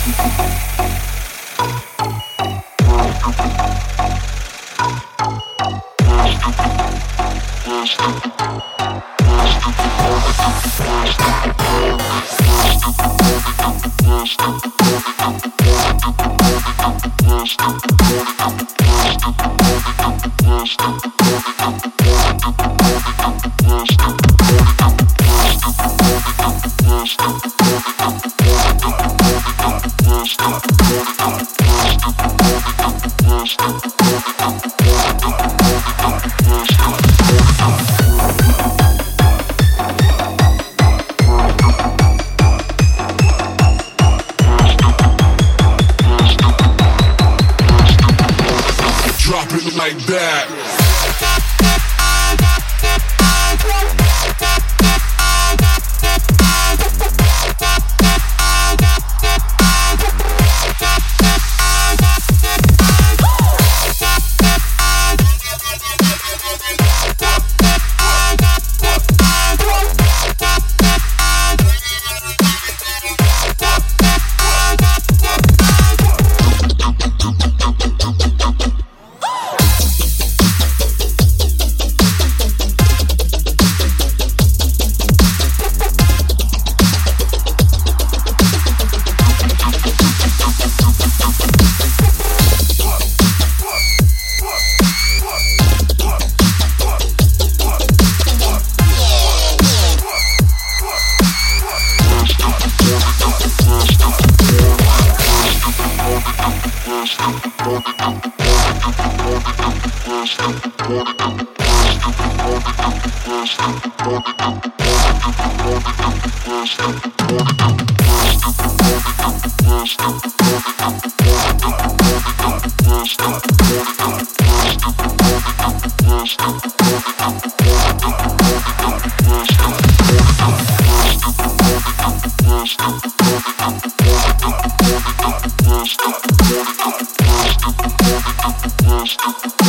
Stop. like that. Stop. the best.